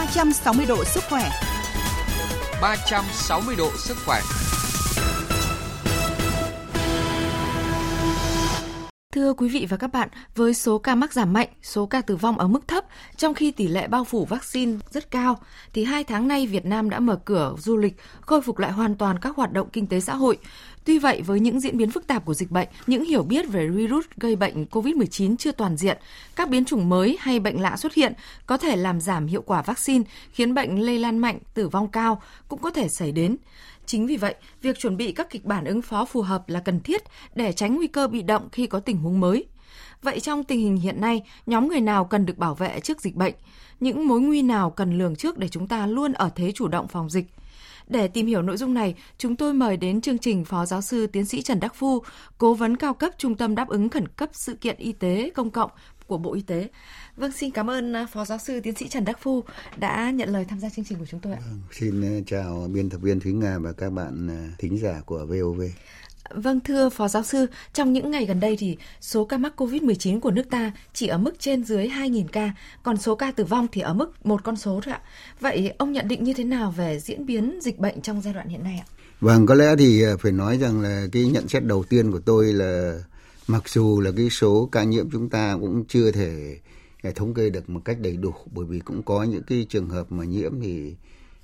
360 độ sức khỏe. 360 độ sức khỏe. Thưa quý vị và các bạn, với số ca mắc giảm mạnh, số ca tử vong ở mức thấp, trong khi tỷ lệ bao phủ vaccine rất cao, thì hai tháng nay Việt Nam đã mở cửa du lịch, khôi phục lại hoàn toàn các hoạt động kinh tế xã hội. Tuy vậy, với những diễn biến phức tạp của dịch bệnh, những hiểu biết về virus gây bệnh COVID-19 chưa toàn diện, các biến chủng mới hay bệnh lạ xuất hiện có thể làm giảm hiệu quả vaccine, khiến bệnh lây lan mạnh, tử vong cao cũng có thể xảy đến. Chính vì vậy, việc chuẩn bị các kịch bản ứng phó phù hợp là cần thiết để tránh nguy cơ bị động khi có tình huống mới. Vậy trong tình hình hiện nay, nhóm người nào cần được bảo vệ trước dịch bệnh? Những mối nguy nào cần lường trước để chúng ta luôn ở thế chủ động phòng dịch? Để tìm hiểu nội dung này, chúng tôi mời đến chương trình Phó Giáo sư Tiến sĩ Trần Đắc Phu, Cố vấn cao cấp Trung tâm đáp ứng khẩn cấp sự kiện y tế công cộng của Bộ Y tế. Vâng, xin cảm ơn à, Phó Giáo sư Tiến sĩ Trần Đắc Phu đã nhận lời tham gia chương trình của chúng tôi ạ. Vâng, xin à, chào biên tập viên Thúy Nga và các bạn à, thính giả của VOV. Vâng thưa Phó Giáo sư, trong những ngày gần đây thì số ca mắc COVID-19 của nước ta chỉ ở mức trên dưới 2.000 ca, còn số ca tử vong thì ở mức một con số thôi ạ. Vậy ông nhận định như thế nào về diễn biến dịch bệnh trong giai đoạn hiện nay ạ? Vâng, có lẽ thì à, phải nói rằng là cái nhận xét đầu tiên của tôi là mặc dù là cái số ca nhiễm chúng ta cũng chưa thể à, thống kê được một cách đầy đủ bởi vì cũng có những cái trường hợp mà nhiễm thì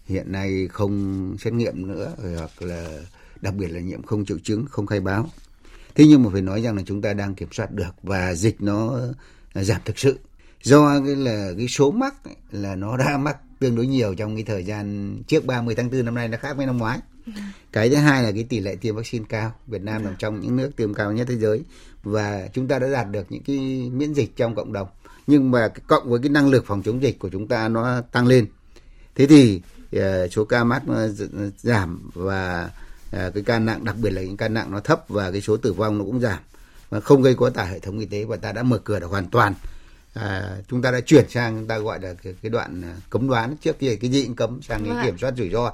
hiện nay không xét nghiệm nữa hoặc là đặc biệt là nhiễm không triệu chứng, không khai báo. Thế nhưng mà phải nói rằng là chúng ta đang kiểm soát được và dịch nó à, giảm thực sự. Do cái là cái số mắc là nó đã mắc tương đối nhiều trong cái thời gian trước 30 tháng 4 năm nay, nó khác với năm ngoái. Cái thứ hai là cái tỷ lệ tiêm vaccine cao. Việt Nam nằm trong những nước tiêm cao nhất thế giới. Và chúng ta đã đạt được những cái miễn dịch trong cộng đồng. Nhưng mà cộng với cái năng lực phòng chống dịch của chúng ta nó tăng lên. Thế thì à, số ca mắc à, giảm và uh, cái ca nặng đặc biệt là những ca nặng nó thấp và cái số tử vong nó cũng giảm. Và không gây quá tải hệ thống y tế và ta đã mở cửa được hoàn toàn. À, chúng ta đã chuyển sang chúng ta gọi là cái, cái đoạn cấm đoán. Trước kia cái gì cũng cấm sang cái kiểm soát rủi ro.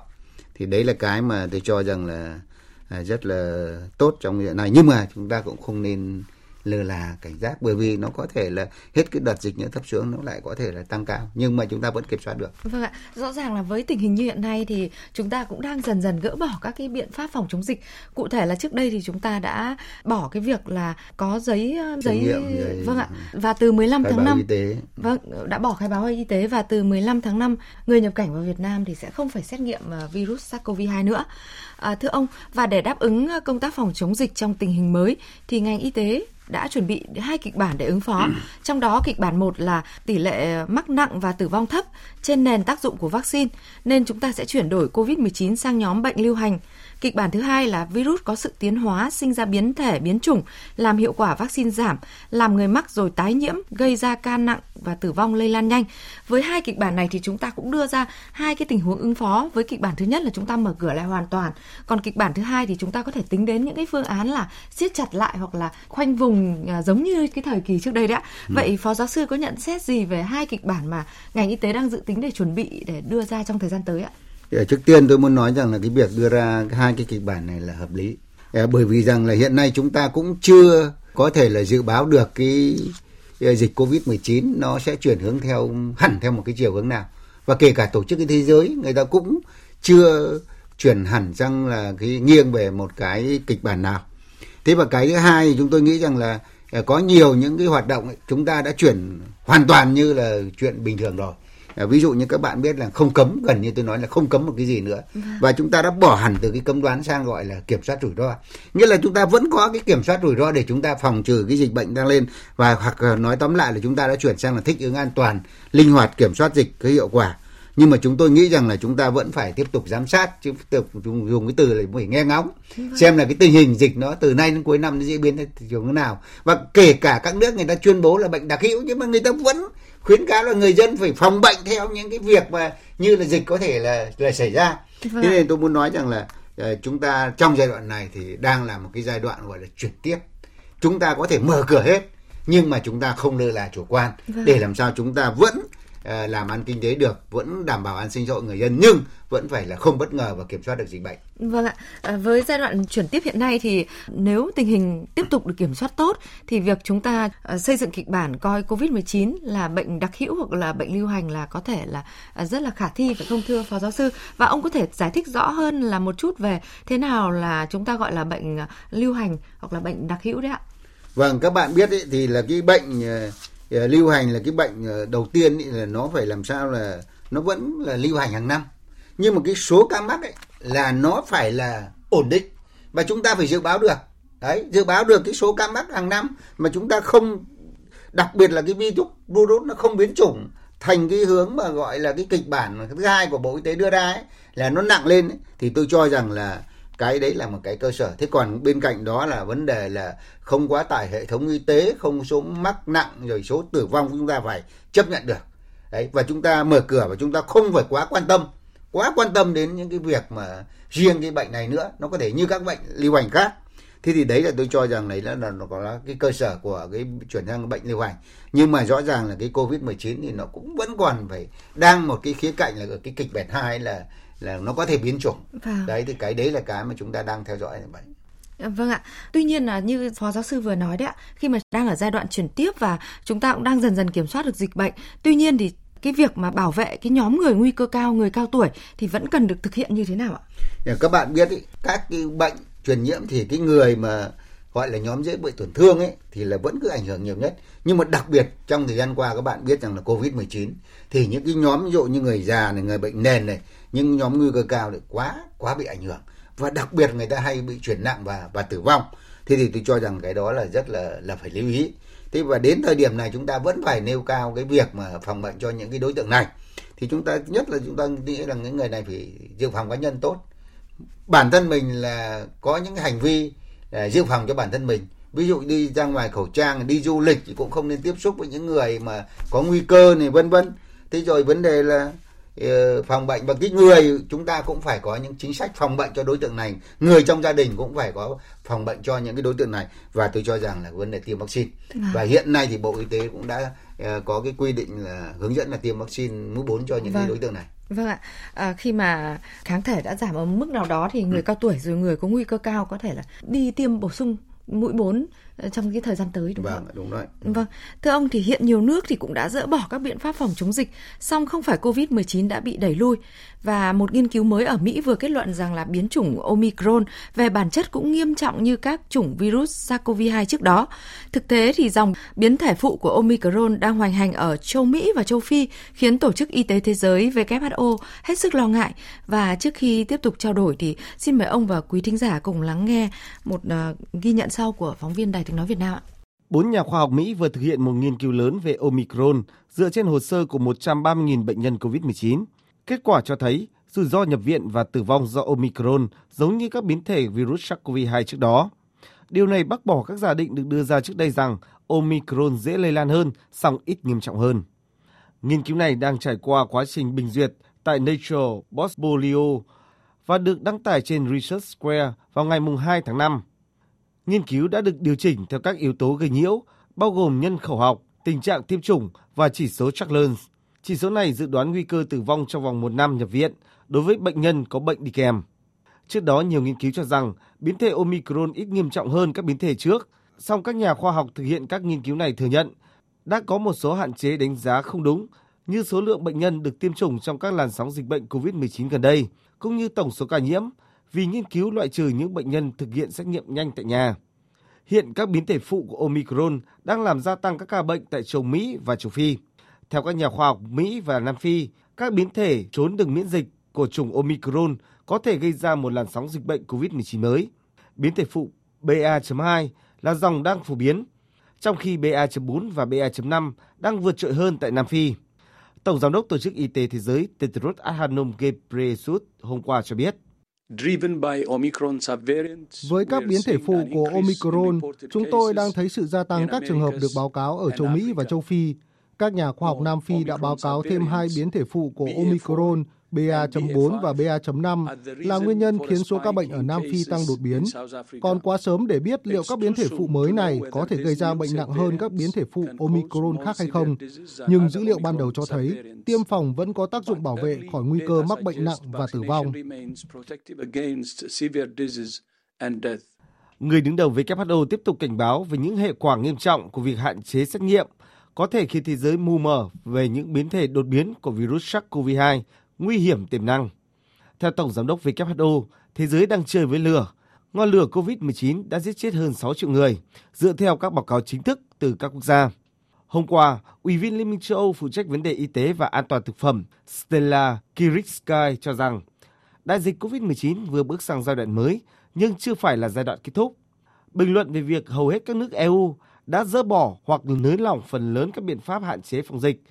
Thì đấy là cái mà tôi cho rằng là rất là tốt trong hiện nay. Nhưng mà chúng ta cũng không nên lơ là cảnh giác bởi vì nó có thể là hết cái đợt dịch nữa thấp xuống nó lại có thể là tăng cao nhưng mà chúng ta vẫn kiểm soát được. Vâng ạ, rõ ràng là với tình hình như hiện nay thì chúng ta cũng đang dần dần gỡ bỏ các cái biện pháp phòng chống dịch. Cụ thể là trước đây thì chúng ta đã bỏ cái việc là có giấy giấy nghiệm, giấy... vâng ạ và từ 15 khai tháng 5 y tế. vâng đã bỏ khai báo y tế và từ 15 tháng 5 người nhập cảnh vào Việt Nam thì sẽ không phải xét nghiệm virus SARS-CoV-2 nữa. À, thưa ông và để đáp ứng công tác phòng chống dịch trong tình hình mới thì ngành y tế đã chuẩn bị hai kịch bản để ứng phó. Trong đó kịch bản 1 là tỷ lệ mắc nặng và tử vong thấp trên nền tác dụng của vaccine nên chúng ta sẽ chuyển đổi COVID-19 sang nhóm bệnh lưu hành. Kịch bản thứ hai là virus có sự tiến hóa sinh ra biến thể biến chủng làm hiệu quả vaccine giảm, làm người mắc rồi tái nhiễm, gây ra ca nặng và tử vong lây lan nhanh. Với hai kịch bản này thì chúng ta cũng đưa ra hai cái tình huống ứng phó. Với kịch bản thứ nhất là chúng ta mở cửa lại hoàn toàn, còn kịch bản thứ hai thì chúng ta có thể tính đến những cái phương án là siết chặt lại hoặc là khoanh vùng à, giống như cái thời kỳ trước đây đấy ạ. Ừ. Vậy phó giáo sư có nhận xét gì về hai kịch bản mà ngành y tế đang dự tính để chuẩn bị để đưa ra trong thời gian tới ạ? trước tiên tôi muốn nói rằng là cái việc đưa ra hai cái kịch bản này là hợp lý bởi vì rằng là hiện nay chúng ta cũng chưa có thể là dự báo được cái dịch Covid-19 nó sẽ chuyển hướng theo hẳn theo một cái chiều hướng nào và kể cả tổ chức cái thế giới người ta cũng chưa chuyển hẳn sang là cái nghiêng về một cái kịch bản nào thế và cái thứ hai thì chúng tôi nghĩ rằng là có nhiều những cái hoạt động ấy, chúng ta đã chuyển hoàn toàn như là chuyện bình thường rồi. À, ví dụ như các bạn biết là không cấm gần như tôi nói là không cấm một cái gì nữa. Vâng. và chúng ta đã bỏ hẳn từ cái cấm đoán sang gọi là kiểm soát rủi ro. Nghĩa là chúng ta vẫn có cái kiểm soát rủi ro để chúng ta phòng trừ cái dịch bệnh đang lên. Và hoặc nói tóm lại là chúng ta đã chuyển sang là thích ứng an toàn linh hoạt kiểm soát dịch có hiệu quả nhưng mà chúng tôi nghĩ rằng là chúng ta vẫn phải tiếp tục giám sát chứ tiếp dùng, dùng cái từ là phải nghe ngóng xem là cái tình hình dịch nó từ nay đến cuối năm nó diễn biến theo chiều hướng nào. Và kể cả các nước người ta tuyên bố là bệnh đặc hữu nhưng mà người ta vẫn khuyến cáo là người dân phải phòng bệnh theo những cái việc mà như là dịch có thể là là xảy ra. Vâng. thế nên tôi muốn nói rằng là uh, chúng ta trong giai đoạn này thì đang là một cái giai đoạn gọi là chuyển tiếp. Chúng ta có thể mở cửa hết nhưng mà chúng ta không lơ là chủ quan. Vâng. để làm sao chúng ta vẫn Ờ, làm ăn kinh tế được vẫn đảm bảo an sinh xã hội người dân nhưng vẫn phải là không bất ngờ và kiểm soát được dịch bệnh. Vâng ạ. À, với giai đoạn chuyển tiếp hiện nay thì nếu tình hình tiếp tục được kiểm soát tốt thì việc chúng ta à, xây dựng kịch bản coi Covid-19 là bệnh đặc hữu hoặc là bệnh lưu hành là có thể là rất là khả thi phải không thưa phó giáo sư? Và ông có thể giải thích rõ hơn là một chút về thế nào là chúng ta gọi là bệnh lưu hành hoặc là bệnh đặc hữu đấy ạ? Vâng, các bạn biết ấy, thì là cái bệnh Ờ, Ờ, lưu hành là cái bệnh ờ, đầu tiên ý, là nó phải làm sao là nó vẫn là lưu hành hàng năm. Nhưng mà cái số ca mắc ấy là nó phải là ổn định và chúng ta phải dự báo được. Đấy dự báo được cái số ca mắc hàng năm mà chúng ta không đặc biệt là cái virus virus nó không biến chủng thành cái hướng mà gọi là cái kịch bản thứ hai của bộ y tế đưa ra ấy là nó nặng lên ấy, thì tôi cho rằng là cái đấy là một cái cơ sở. Thế còn bên cạnh đó là vấn đề là không quá tải hệ thống y tế, không số mắc nặng rồi số tử vong chúng ta phải chấp nhận được. Đấy, và chúng ta mở cửa và chúng ta không phải quá quan tâm, quá quan tâm đến những cái việc mà riêng cái bệnh này nữa. Nó có thể như các bệnh lưu hành khác. Thế thì đấy là tôi cho rằng đấy là nó có là cái cơ sở của cái chuyển sang bệnh lưu hành. Nhưng mà rõ ràng là cái covid 19 thì nó cũng vẫn còn phải đang một cái khía cạnh là cái kịch bản hai là là nó có thể biến chủng vâng. đấy thì cái đấy là cái mà chúng ta đang theo dõi vậy à, Vâng ạ. Tuy nhiên là như phó giáo sư vừa nói đấy ạ, khi mà đang ở giai đoạn chuyển tiếp và chúng ta cũng đang dần dần kiểm soát được dịch bệnh. Tuy nhiên thì cái việc mà bảo vệ cái nhóm người nguy cơ cao, người cao tuổi thì vẫn cần được thực hiện như thế nào ạ? Dạ, các bạn biết ý, các cái bệnh truyền nhiễm thì cái người mà gọi là nhóm dễ bị tổn thương ấy thì là vẫn cứ ảnh hưởng nhiều nhất. Nhưng mà đặc biệt trong thời gian qua các bạn biết rằng là Covid-19 thì những cái nhóm ví dụ như người già này, người bệnh nền này những nhóm nguy cơ cao lại quá quá bị ảnh hưởng. Và đặc biệt người ta hay bị chuyển nặng và và tử vong. Thế thì tôi cho rằng cái đó là rất là là phải lưu ý. Thế và đến thời điểm này chúng ta vẫn phải nêu cao cái việc mà phòng bệnh cho những cái đối tượng này. Thì chúng ta nhất là chúng ta nghĩ rằng những người này phải dự phòng cá nhân tốt. Bản thân mình là có những hành vi là dự phòng cho bản thân mình. Ví dụ đi ra ngoài khẩu trang đi du lịch thì cũng không nên tiếp xúc với những người mà có nguy cơ này vân vân. Thế rồi vấn đề là Ờ, phòng bệnh và cái người chúng ta cũng phải có những chính sách phòng bệnh cho đối tượng này. Người trong gia đình cũng phải có phòng bệnh cho những cái đối tượng này. Và tôi cho rằng là vấn đề tiêm vaccine. À. và hiện nay thì bộ y tế cũng đã ờ, có cái quy định là hướng dẫn là tiêm vaccine mũi 4 cho những vâng. cái đối tượng này Vâng ạ, à, khi mà kháng thể đã giảm ở mức nào đó thì người ừ. cao tuổi rồi người có nguy cơ cao có thể là đi tiêm bổ sung mũi 4 ờ, trong cái thời gian tới đúng vâng, không? đúng rồi. Vâng. Thưa ông thì hiện nhiều nước thì cũng đã dỡ bỏ các biện pháp phòng chống dịch, song không phải Covid-19 đã bị đẩy lui và một nghiên cứu mới ở Mỹ vừa kết luận rằng là biến chủng Omicron về bản chất cũng nghiêm trọng như các chủng virus SARS-CoV-2 trước đó. Thực tế thì dòng biến thể phụ của Omicron đang hoành hành ở châu Mỹ và châu Phi khiến Tổ chức Y tế Thế giới WHO hết sức lo ngại và trước khi tiếp tục trao đổi thì xin mời ông và quý thính giả cùng lắng nghe một uh, ghi nhận sau của phóng viên Đài tiếng nói Việt Nam ạ. Bốn nhà khoa học Mỹ vừa thực hiện một nghiên cứu lớn về Omicron dựa trên hồ sơ của 130.000 bệnh nhân COVID-19. Kết quả cho thấy rủi ro nhập viện và tử vong do Omicron giống như các biến thể virus SARS-CoV-2 trước đó. Điều này bác bỏ các giả định được đưa ra trước đây rằng Omicron dễ lây lan hơn, song ít nghiêm trọng hơn. Nghiên cứu này đang trải qua quá trình bình duyệt tại Nature Portfolio và được đăng tải trên Research Square vào ngày 2 tháng 5. Nghiên cứu đã được điều chỉnh theo các yếu tố gây nhiễu, bao gồm nhân khẩu học, tình trạng tiêm chủng và chỉ số Charles. Chỉ số này dự đoán nguy cơ tử vong trong vòng một năm nhập viện đối với bệnh nhân có bệnh đi kèm. Trước đó, nhiều nghiên cứu cho rằng biến thể Omicron ít nghiêm trọng hơn các biến thể trước, song các nhà khoa học thực hiện các nghiên cứu này thừa nhận đã có một số hạn chế đánh giá không đúng như số lượng bệnh nhân được tiêm chủng trong các làn sóng dịch bệnh COVID-19 gần đây, cũng như tổng số ca nhiễm, vì nghiên cứu loại trừ những bệnh nhân thực hiện xét nghiệm nhanh tại nhà. Hiện các biến thể phụ của Omicron đang làm gia tăng các ca bệnh tại châu Mỹ và châu Phi. Theo các nhà khoa học Mỹ và Nam Phi, các biến thể trốn đường miễn dịch của chủng Omicron có thể gây ra một làn sóng dịch bệnh COVID-19 mới. Biến thể phụ BA.2 là dòng đang phổ biến, trong khi BA.4 và BA.5 đang vượt trội hơn tại Nam Phi. Tổng Giám đốc Tổ chức Y tế Thế giới Tedros Adhanom Ghebreyesus hôm qua cho biết. Với các biến thể phụ của Omicron, chúng tôi đang thấy sự gia tăng các trường hợp được báo cáo ở châu Mỹ và châu Phi. các nhà khoa học Nam Phi đã báo cáo thêm hai biến thể phụ của Omicron BA.4 và BA.5 là nguyên nhân khiến số ca bệnh ở Nam Phi tăng đột biến. Còn quá sớm để biết liệu các biến thể phụ mới này có thể gây ra bệnh nặng hơn các biến thể phụ Omicron khác hay không. Nhưng dữ liệu ban đầu cho thấy, tiêm phòng vẫn có tác dụng bảo vệ khỏi nguy cơ mắc bệnh nặng và tử vong. Người đứng đầu WHO tiếp tục cảnh báo về những hệ quả nghiêm trọng của việc hạn chế xét nghiệm, có thể khiến thế giới mù mờ về những biến thể đột biến của virus SARS-CoV-2 nguy hiểm tiềm năng. Theo Tổng Giám đốc WHO, thế giới đang chơi với lửa. Ngọn lửa COVID-19 đã giết chết hơn 6 triệu người, dựa theo các báo cáo chính thức từ các quốc gia. Hôm qua, Ủy viên Liên minh châu Âu phụ trách vấn đề y tế và an toàn thực phẩm Stella Kyriakides cho rằng đại dịch COVID-19 vừa bước sang giai đoạn mới nhưng chưa phải là giai đoạn kết thúc. Bình luận về việc hầu hết các nước EU đã dỡ bỏ hoặc nới lỏng phần lớn các biện pháp hạn chế phòng dịch,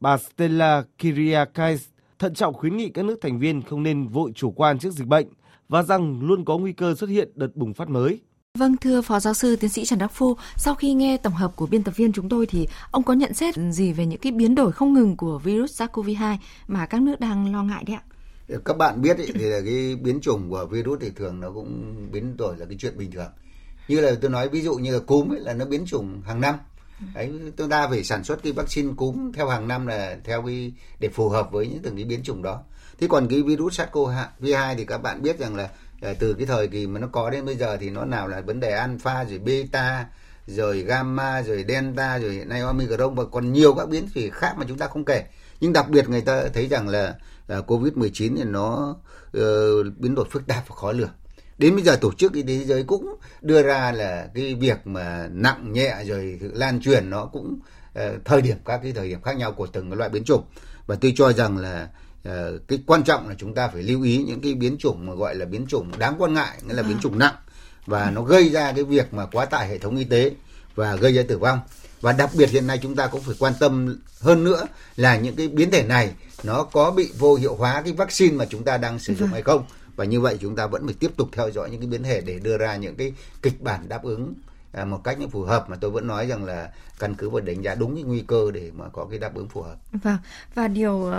bà Stella Kyriakides thận trọng khuyến nghị các nước thành viên không nên vội chủ quan trước dịch bệnh và rằng luôn có nguy cơ xuất hiện đợt bùng phát mới. Vâng, thưa Phó Giáo sư Tiến sĩ Trần Đắc Phu, sau khi nghe tổng hợp của biên tập viên chúng tôi thì ông có nhận xét gì về những cái biến đổi không ngừng của virus SARS-CoV-2 mà các nước đang lo ngại đấy ạ? Các bạn biết ý, thì là cái biến chủng của virus thì thường nó cũng biến đổi là cái chuyện bình thường. Như là tôi nói ví dụ như là cúm ấy là nó biến chủng hàng năm đấy chúng ta phải sản xuất cái vaccine cúm theo hàng năm là theo cái để phù hợp với những từng cái biến chủng đó. Thế còn cái virus SARS-CoV-2 thì các bạn biết rằng là à, từ cái thời kỳ mà nó có đến bây giờ thì nó nào là vấn đề alpha rồi beta rồi gamma rồi delta rồi hiện nay omicron và còn nhiều các biến thể khác mà chúng ta không kể. Nhưng đặc biệt người ta thấy rằng là uh, covid 19 thì nó uh, biến đổi phức tạp và khó lường đến bây giờ tổ chức y tế thế giới cũng đưa ra là cái việc mà nặng nhẹ rồi lan truyền nó cũng uh, thời điểm các cái thời điểm khác nhau của từng loại biến chủng. Và tôi cho rằng là uh, cái quan trọng là chúng ta phải lưu ý những cái biến chủng mà gọi là biến chủng đáng quan ngại nghĩa là biến chủng nặng. Và nó gây ra cái việc mà quá tải hệ thống y tế và gây ra tử vong. Và đặc biệt hiện nay chúng ta cũng phải quan tâm hơn nữa là những cái biến thể này nó có bị vô hiệu hóa cái vaccine mà chúng ta đang sử dụng vâng. hay không và như vậy chúng ta vẫn phải tiếp tục theo dõi những cái biến thể để đưa ra những cái kịch bản đáp ứng à, một cách phù hợp mà tôi vẫn nói rằng là căn cứ vào đánh giá đúng cái nguy cơ để mà có cái đáp ứng phù hợp. Vâng và điều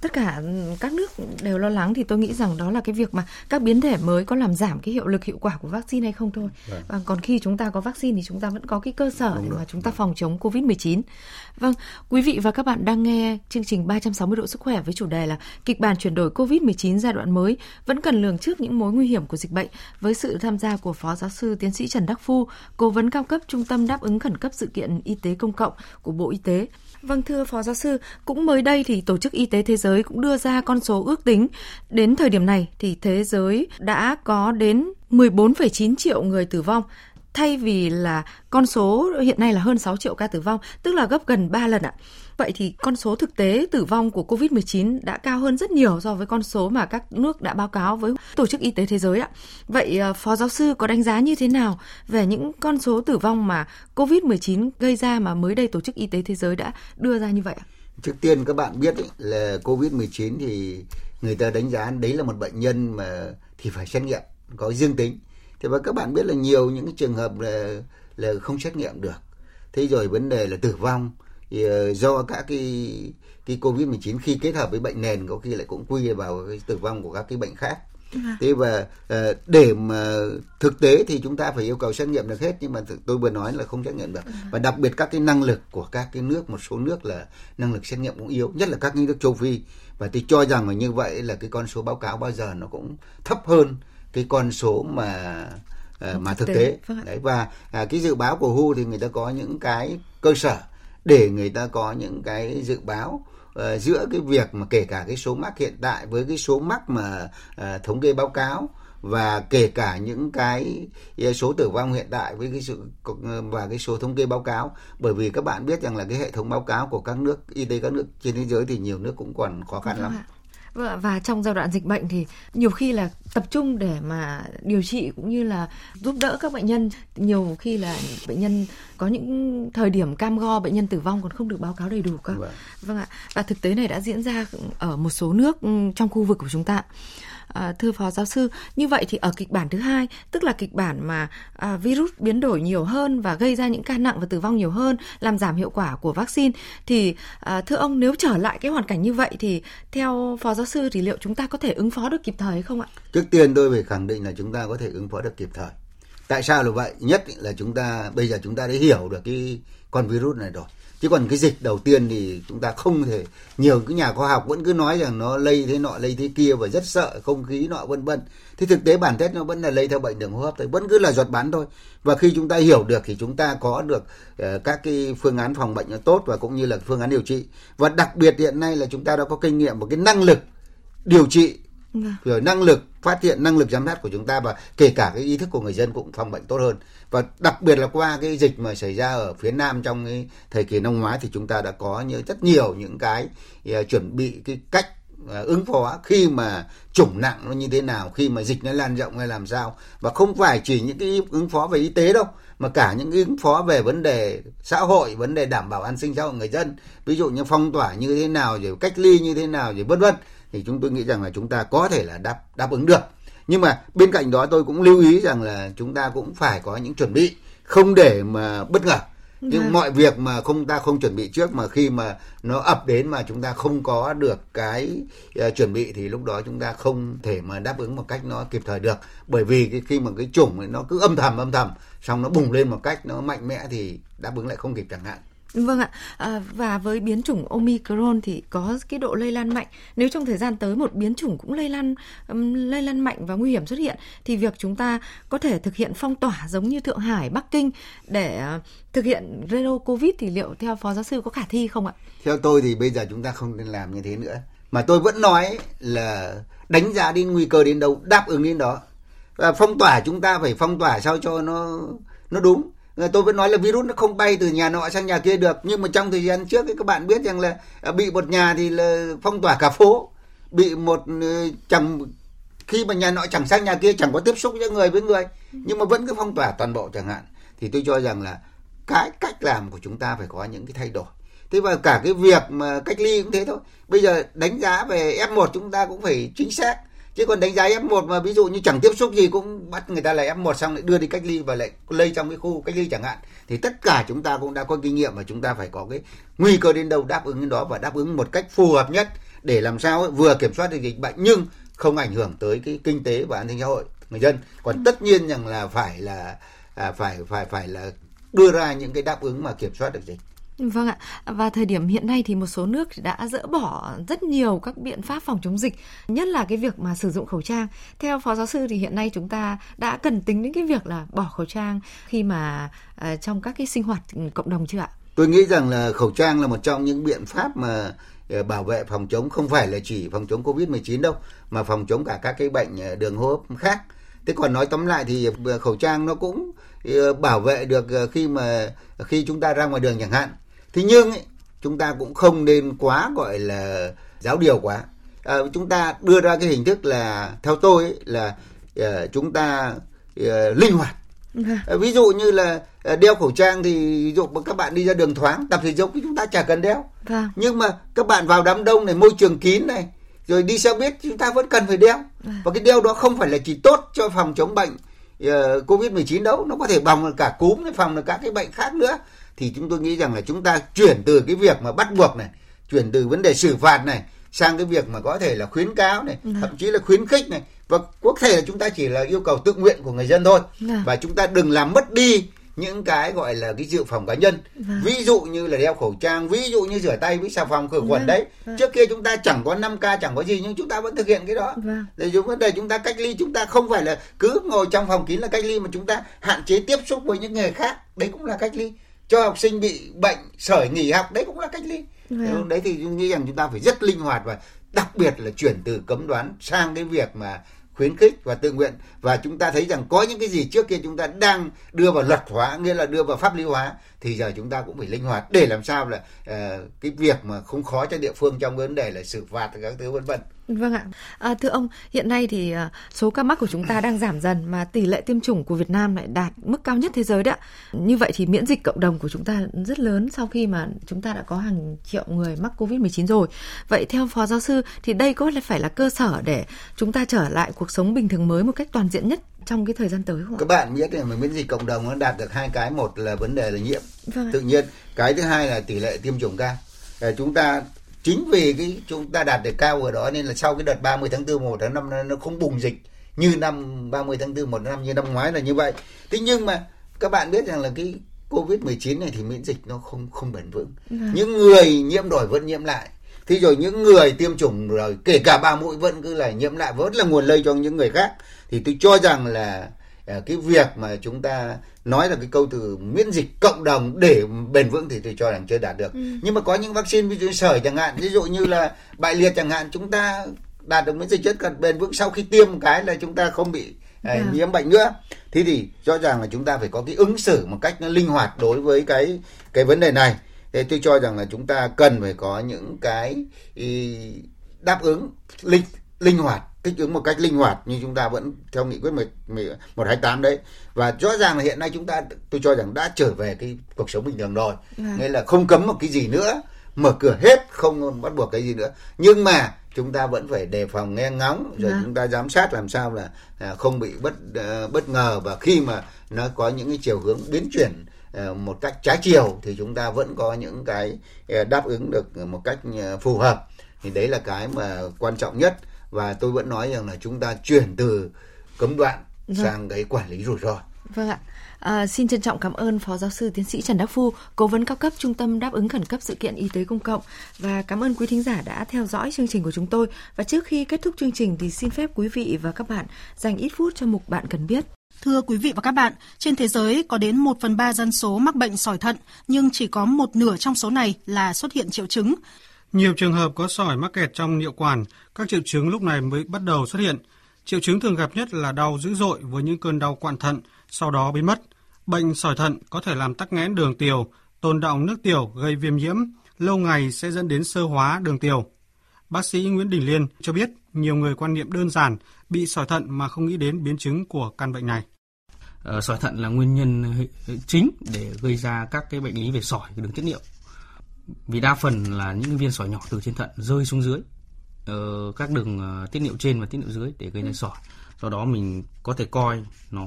tất cả các nước đều lo lắng thì tôi nghĩ rằng đó là cái việc mà các biến thể mới có làm giảm cái hiệu lực hiệu quả của vaccine hay không thôi. Vâng. Và còn khi chúng ta có vaccine thì chúng ta vẫn có cái cơ sở đúng để rồi. mà chúng ta phòng chống Covid-19. Vâng, quý vị và các bạn đang nghe chương trình 360 độ sức khỏe với chủ đề là kịch bản chuyển đổi Covid-19 giai đoạn mới vẫn cần lường trước những mối nguy hiểm của dịch bệnh với sự tham gia của Phó Giáo sư Tiến sĩ Trần Đắc Phu, Cố vấn cao cấp Trung tâm đáp ứng khẩn cấp sự kiện y tế công cộng của Bộ Y tế. Vâng thưa Phó Giáo sư, cũng mới đây thì Tổ chức Y tế Thế giới cũng đưa ra con số ước tính đến thời điểm này thì thế giới đã có đến 14,9 triệu người tử vong thay vì là con số hiện nay là hơn 6 triệu ca tử vong, tức là gấp gần 3 lần ạ. Vậy thì con số thực tế tử vong của COVID-19 đã cao hơn rất nhiều so với con số mà các nước đã báo cáo với Tổ chức Y tế Thế giới ạ. Vậy ờ, Phó Giáo sư có đánh giá như thế nào về những con số tử vong mà COVID-19 gây ra mà mới đây Tổ chức Y tế Thế giới đã đưa ra như vậy ạ? Trước tiên các bạn biết là COVID-19 thì người ta đánh giá đấy là một bệnh nhân mà thì phải xét nghiệm, có dương tính thì và các bạn biết là nhiều những trường hợp là là không xét nghiệm được thế rồi vấn đề là tử vong do các cái cái covid 19 khi kết hợp với bệnh nền có khi lại cũng quy vào cái tử vong của các cái bệnh khác. À. thế và uh, để mà thực tế thì chúng ta phải yêu cầu xét nghiệm được hết nhưng mà tôi vừa nói là không xét nghiệm được. À. và đặc biệt các cái năng lực của các cái nước một số nước là năng lực xét nghiệm cũng yếu nhất là các nước châu phi. Và tôi cho rằng là như vậy là cái con số báo cáo bao giờ nó cũng thấp hơn cái con số mà uh, mà thực tế. vâng đấy và à, cái dự báo của WHO thì người ta có những cái cơ sở để người ta có những cái dự báo uh, giữa cái việc mà kể cả cái số mắc hiện tại với cái số mắc mà uh, thống kê báo cáo và kể cả những cái số tử vong hiện tại với cái sự và cái số thống kê báo cáo. Bởi vì các bạn biết rằng là cái hệ thống báo cáo của các nước y tế các nước trên thế giới thì nhiều nước cũng còn khó khăn lắm. Vâng và trong giai đoạn dịch bệnh thì nhiều khi là tập trung để mà điều trị cũng như là giúp đỡ các bệnh nhân. Nhiều khi là bệnh nhân có những thời điểm cam go bệnh nhân tử vong còn không được báo cáo đầy đủ cơ. Vâng. vâng ạ và thực tế này đã diễn ra ở một số nước trong khu vực của chúng ta À, thưa phó giáo sư, như vậy thì ở kịch bản thứ hai, tức là kịch bản mà à, virus biến đổi nhiều hơn và gây ra những ca nặng và tử vong nhiều hơn, làm giảm hiệu quả của vaccine, thì à, thưa ông nếu trở lại cái hoàn cảnh như vậy thì theo phó giáo sư thì liệu chúng ta có thể ứng phó được kịp thời không ạ? Trước tiên tôi phải khẳng định là chúng ta có thể ứng phó được kịp thời. Tại sao là vậy? Nhất là chúng ta bây giờ chúng ta đã hiểu được cái con virus này rồi chứ còn cái dịch đầu tiên thì chúng ta không thể nhiều cái nhà khoa học vẫn cứ nói rằng nó lây thế nọ lây thế kia và rất sợ không khí nọ vân vân. Thì thực tế bản chất nó vẫn là lây theo bệnh đường hô hấp thôi vẫn cứ là giọt bắn thôi. Và khi chúng ta hiểu được thì chúng ta có được uh, các cái phương án phòng bệnh nó tốt và cũng như là phương án điều trị. Và đặc biệt hiện nay là chúng ta đã có kinh nghiệm một cái năng lực điều trị Vâng. rồi năng lực phát hiện năng lực giám sát của chúng ta và kể cả cái ý thức của người dân cũng phòng bệnh tốt hơn và đặc biệt là qua cái dịch mà xảy ra ở phía nam trong cái thời kỳ năm ngoái thì chúng ta đã có như rất nhiều những cái uh, chuẩn bị cái cách Ờ, ứng phó khi mà chủng nặng nó như thế nào, khi mà dịch nó lan rộng hay làm sao. Và không phải chỉ những cái ứng phó về y tế đâu, mà cả những ứng phó về vấn đề xã hội, vấn đề đảm bảo an sinh xã hội người dân. Ví dụ như phong tỏa như thế nào, rồi cách ly như thế nào, rồi vân vân. Thì chúng tôi nghĩ rằng là chúng ta có thể là đáp đáp ứng được. Nhưng mà bên cạnh đó tôi cũng lưu ý rằng là chúng ta cũng phải có những chuẩn bị, không để mà bất ngờ. Vâng. nhưng vâng. mọi việc mà không ta không chuẩn bị trước mà khi mà nó ập đến mà chúng ta không có được cái uh, chuẩn bị thì lúc đó chúng ta không thể mà đáp ứng một cách nó kịp thời được bởi vì cái khi mà cái chủng nó cứ âm thầm âm thầm xong nó bùng lên một cách nó mạnh mẽ thì đáp ứng lại không kịp chẳng hạn Vâng ạ, à, và với biến chủng Omicron thì có cái độ lây lan mạnh. Nếu trong thời gian tới một biến chủng cũng lây lan um, lây lan mạnh và nguy hiểm xuất hiện thì việc chúng ta có thể thực hiện phong tỏa giống như Thượng Hải, Bắc Kinh để uh, thực hiện Zero Covid thì liệu theo phó giáo sư có khả thi không ạ? Theo tôi thì bây giờ chúng ta không nên làm như thế nữa. Mà tôi vẫn nói là đánh giá đến nguy cơ đến đâu đáp ứng đến đó. Và phong tỏa chúng ta phải phong tỏa sao cho nó nó đúng tôi vẫn nói là virus nó không bay từ nhà nọ sang nhà kia được. Nhưng mà trong thời gian trước ấy, các bạn biết rằng là à, bị một nhà thì là phong tỏa cả phố. Bị một ừ, chẳng khi mà nhà nọ chẳng sang nhà kia chẳng có tiếp xúc giữa người với người. Nhưng mà vẫn cứ phong tỏa toàn bộ chẳng hạn. Thì tôi cho rằng là cái cách làm của chúng ta phải có những cái thay đổi. Thế và cả cái việc mà cách ly cũng thế thôi. Bây giờ đánh giá về F1 chúng ta cũng phải chính xác chứ còn đánh giá F1 mà ví dụ như chẳng tiếp xúc gì cũng bắt người ta là F1 xong lại đưa đi cách ly và lại lây trong cái khu cách ly chẳng hạn. Thì tất cả chúng ta cũng đã có kinh nghiệm và chúng ta phải có cái nguy cơ đến đâu đáp ứng đến đó và đáp ứng một cách phù hợp nhất để làm sao vừa kiểm soát được dịch bệnh nhưng không ảnh hưởng tới cái kinh tế và an sinh xã hội người dân. Còn tất nhiên rằng là phải là à, phải phải phải là đưa ra những cái đáp ứng mà kiểm soát được dịch Vâng ạ, và thời điểm hiện nay thì một số nước đã dỡ bỏ rất nhiều các biện pháp phòng chống dịch, nhất là cái việc mà sử dụng khẩu trang. Theo Phó Giáo sư thì hiện nay chúng ta đã cần tính đến cái việc là bỏ khẩu trang khi mà uh, trong các cái sinh hoạt cộng đồng chưa ạ? Tôi nghĩ rằng là khẩu trang là một trong những biện pháp mà ờ, bảo vệ phòng chống không phải là chỉ phòng chống Covid-19 đâu, mà phòng chống cả các cái bệnh ờ, đường hô hấp khác. Thế còn nói tóm lại thì khẩu trang nó cũng bảo vệ được khi mà khi chúng ta ra ngoài đường chẳng hạn thế nhưng ấy, chúng ta cũng không nên quá gọi là giáo điều quá. À, chúng ta đưa ra cái hình thức là theo tôi ấy, là uh, chúng ta uh, linh hoạt. À, ví dụ như là đeo khẩu trang thì ví dụ các bạn đi ra đường thoáng tập thể dục thì chúng ta chả cần đeo. Vâng. nhưng mà các bạn vào đám đông này môi trường kín này rồi đi xe buýt chúng ta vẫn cần phải đeo. Vâng. và cái đeo đó không phải là chỉ tốt cho phòng chống bệnh uh, covid 19 đâu nó có thể phòng cả cúm phòng được các cái bệnh khác nữa thì chúng tôi nghĩ rằng là chúng ta chuyển từ cái việc mà bắt buộc này chuyển từ vấn đề xử phạt này sang cái việc mà có thể là khuyến cáo này Đã. Vâng. thậm chí là khuyến khích này và có thể là chúng ta chỉ là yêu cầu tự nguyện của người dân thôi Đã. Vâng. và chúng ta đừng làm mất đi những cái gọi là cái dự phòng cá nhân vâng. ví dụ như là đeo khẩu trang ví dụ như rửa tay với xà phòng khử khuẩn vâng. đấy vâng. trước kia chúng ta chẳng có 5 ca chẳng có gì nhưng chúng ta vẫn thực hiện cái đó vâng. để chúng vấn đề chúng ta cách ly chúng ta không phải là cứ ngồi trong phòng kín là cách ly mà chúng ta hạn chế tiếp xúc với những người khác đấy cũng là cách ly cho học sinh bị bệnh sởi nghỉ học đấy cũng là cách ly. Vâng. đấy thì tôi nghĩ rằng chúng ta phải rất linh hoạt và đặc biệt là chuyển từ cấm đoán sang cái việc mà khuyến khích và tự nguyện. Và chúng ta thấy rằng có những cái gì trước kia chúng ta đang đưa vào luật hóa nghĩa là đưa vào pháp lý hóa thì giờ chúng ta cũng phải linh hoạt. Để làm sao là uh, cái việc mà không khó cho địa phương trong vấn đề là xử phạt các thứ vân vân Vâng ạ. À, thưa ông, hiện nay thì uh, số ca mắc của chúng ta đang giảm dần mà tỷ lệ tiêm chủng của Việt Nam lại đạt mức cao nhất thế giới đấy ạ. Như vậy thì miễn dịch cộng đồng của chúng ta rất lớn sau khi mà chúng ta đã có hàng triệu người mắc Covid-19 rồi. Vậy theo Phó Giáo sư thì đây có phải là cơ sở để chúng ta trở lại cuộc sống bình thường mới một cách toàn diện nhất trong cái thời gian tới không ạ? Các bạn biết là miễn dịch cộng đồng nó đạt được hai cái, một là vấn đề là nhiễm vâng tự nhiên, cái thứ hai là tỷ lệ tiêm chủng cao. Chúng ta chính vì cái chúng ta đạt được cao ở đó nên là sau cái đợt 30 tháng 4 1 tháng 5 nó không bùng dịch như năm 30 tháng 4 một năm như năm ngoái là như vậy. Thế nhưng mà các bạn biết rằng là cái Covid 19 này thì miễn dịch nó không không bền vững. Vâng. Những người nhiễm đổi vẫn nhiễm lại. Thì rồi những người tiêm chủng rồi kể cả ba mũi vẫn cứ là nhiễm lại vẫn là nguồn lây cho những người khác. Thì tôi cho rằng là cái việc mà chúng ta nói là cái câu từ miễn dịch cộng đồng để bền vững thì tôi cho rằng chưa đạt được ừ. nhưng mà có những vaccine ví dụ sởi chẳng hạn ví dụ như là bại liệt chẳng hạn chúng ta đạt được miễn dịch rất cần bền vững sau khi tiêm một cái là chúng ta không bị yeah. Dạ. nhiễm bệnh nữa thế thì rõ ràng là chúng ta phải có cái ứng xử một cách nó linh hoạt đối với cái cái vấn đề này thế tôi cho rằng là chúng ta cần phải có những cái đáp ứng linh linh hoạt thích ứng một cách linh hoạt như chúng ta vẫn theo nghị quyết 128 đấy. Và rõ ràng là hiện nay chúng ta tôi cho rằng đã trở về cái cuộc sống bình thường rồi. À. nghĩa là không cấm một cái gì nữa mở cửa hết không bắt buộc cái gì nữa. Nhưng mà chúng ta vẫn phải đề phòng nghe ngóng rồi à. chúng ta giám sát làm sao là à, không bị bất uh, bất ngờ. Và khi mà nó có những cái chiều hướng biến chuyển uh, một cách trái chiều thì chúng ta vẫn có những cái đáp ứng được một cách phù hợp. Thì đấy là cái mà quan trọng nhất và tôi vẫn nói rằng là chúng ta chuyển từ cấm đoạn vâng. sang cái quản lý rủi ro. Vâng ạ. À, xin trân trọng cảm ơn Phó Giáo sư Tiến sĩ Trần Đắc Phu, Cố vấn cao cấp Trung tâm Đáp ứng Khẩn cấp Sự kiện Y tế Công cộng và cảm ơn quý thính giả đã theo dõi chương trình của chúng tôi. Và trước khi kết thúc chương trình thì xin phép quý vị và các bạn dành ít phút cho mục bạn cần biết. Thưa quý vị và các bạn, trên thế giới có đến 1 phần 3 dân số mắc bệnh sỏi thận, nhưng chỉ có một nửa trong số này là xuất hiện triệu chứng. Nhiều trường hợp có sỏi mắc kẹt trong niệu quản, các triệu chứng lúc này mới bắt đầu xuất hiện. Triệu chứng thường gặp nhất là đau dữ dội với những cơn đau quặn thận, sau đó biến mất. Bệnh sỏi thận có thể làm tắc nghẽn đường tiểu, tồn đọng nước tiểu gây viêm nhiễm, lâu ngày sẽ dẫn đến sơ hóa đường tiểu. Bác sĩ Nguyễn Đình Liên cho biết nhiều người quan niệm đơn giản bị sỏi thận mà không nghĩ đến biến chứng của căn bệnh này. Ờ, sỏi thận là nguyên nhân chính để gây ra các cái bệnh lý về sỏi đường tiết niệu vì đa phần là những viên sỏi nhỏ từ trên thận rơi xuống dưới uh, các đường uh, tiết niệu trên và tiết niệu dưới để gây ra sỏi. Do đó mình có thể coi nó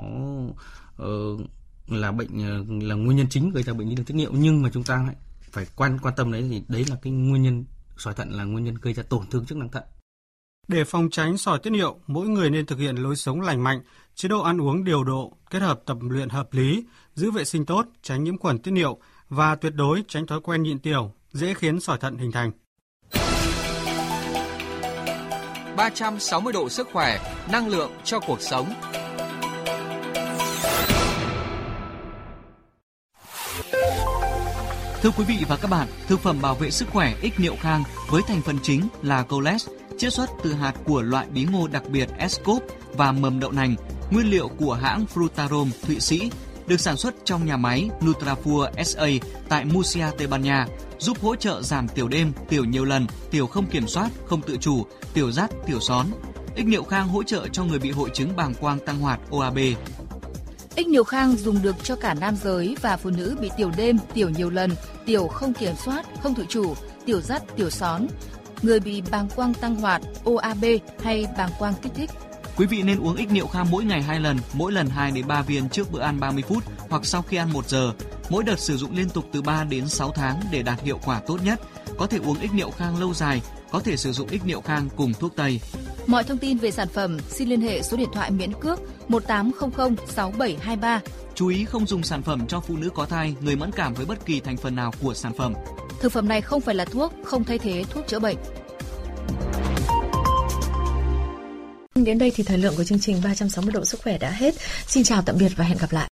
uh, là bệnh uh, là nguyên nhân chính gây ra bệnh lý đường tiết niệu. Nhưng mà chúng ta lại phải quan quan tâm đấy thì đấy là cái nguyên nhân sỏi thận là nguyên nhân gây ra tổn thương chức năng thận. Để phòng tránh sỏi tiết niệu, mỗi người nên thực hiện lối sống lành mạnh, chế độ ăn uống điều độ, kết hợp tập luyện hợp lý, giữ vệ sinh tốt, tránh nhiễm khuẩn tiết niệu và tuyệt đối tránh thói quen nhịn tiểu, dễ khiến sỏi thận hình thành. 360 độ sức khỏe, năng lượng cho cuộc sống. Thưa quý vị và các bạn, thực phẩm bảo vệ sức khỏe ích niệu khang với thành phần chính là coles, chiết xuất từ hạt của loại bí ngô đặc biệt Escop và mầm đậu nành, nguyên liệu của hãng Frutarom Thụy Sĩ được sản xuất trong nhà máy Nutrafur SA tại Murcia, Tây Ban Nha, giúp hỗ trợ giảm tiểu đêm, tiểu nhiều lần, tiểu không kiểm soát, không tự chủ, tiểu rắt, tiểu són. Ích niệu khang hỗ trợ cho người bị hội chứng bàng quang tăng hoạt OAB. Ích niệu khang dùng được cho cả nam giới và phụ nữ bị tiểu đêm, tiểu nhiều lần, tiểu không kiểm soát, không tự chủ, tiểu rắt, tiểu són, người bị bàng quang tăng hoạt, OAB hay bàng quang kích thích. Quý vị nên uống ích niệu kham mỗi ngày 2 lần, mỗi lần 2 đến 3 viên trước bữa ăn 30 phút hoặc sau khi ăn 1 giờ. Mỗi đợt sử dụng liên tục từ 3 đến 6 tháng để đạt hiệu quả tốt nhất. Có thể uống ích niệu khang lâu dài, có thể sử dụng ích niệu khang cùng thuốc tây. Mọi thông tin về sản phẩm xin liên hệ số điện thoại miễn cước 1800 6723. Chú ý không dùng sản phẩm cho phụ nữ có thai, người mẫn cảm với bất kỳ thành phần nào của sản phẩm. Thực phẩm này không phải là thuốc, không thay thế thuốc chữa bệnh. Đến đây thì thời lượng của chương trình 360 độ sức khỏe đã hết. Xin chào tạm biệt và hẹn gặp lại.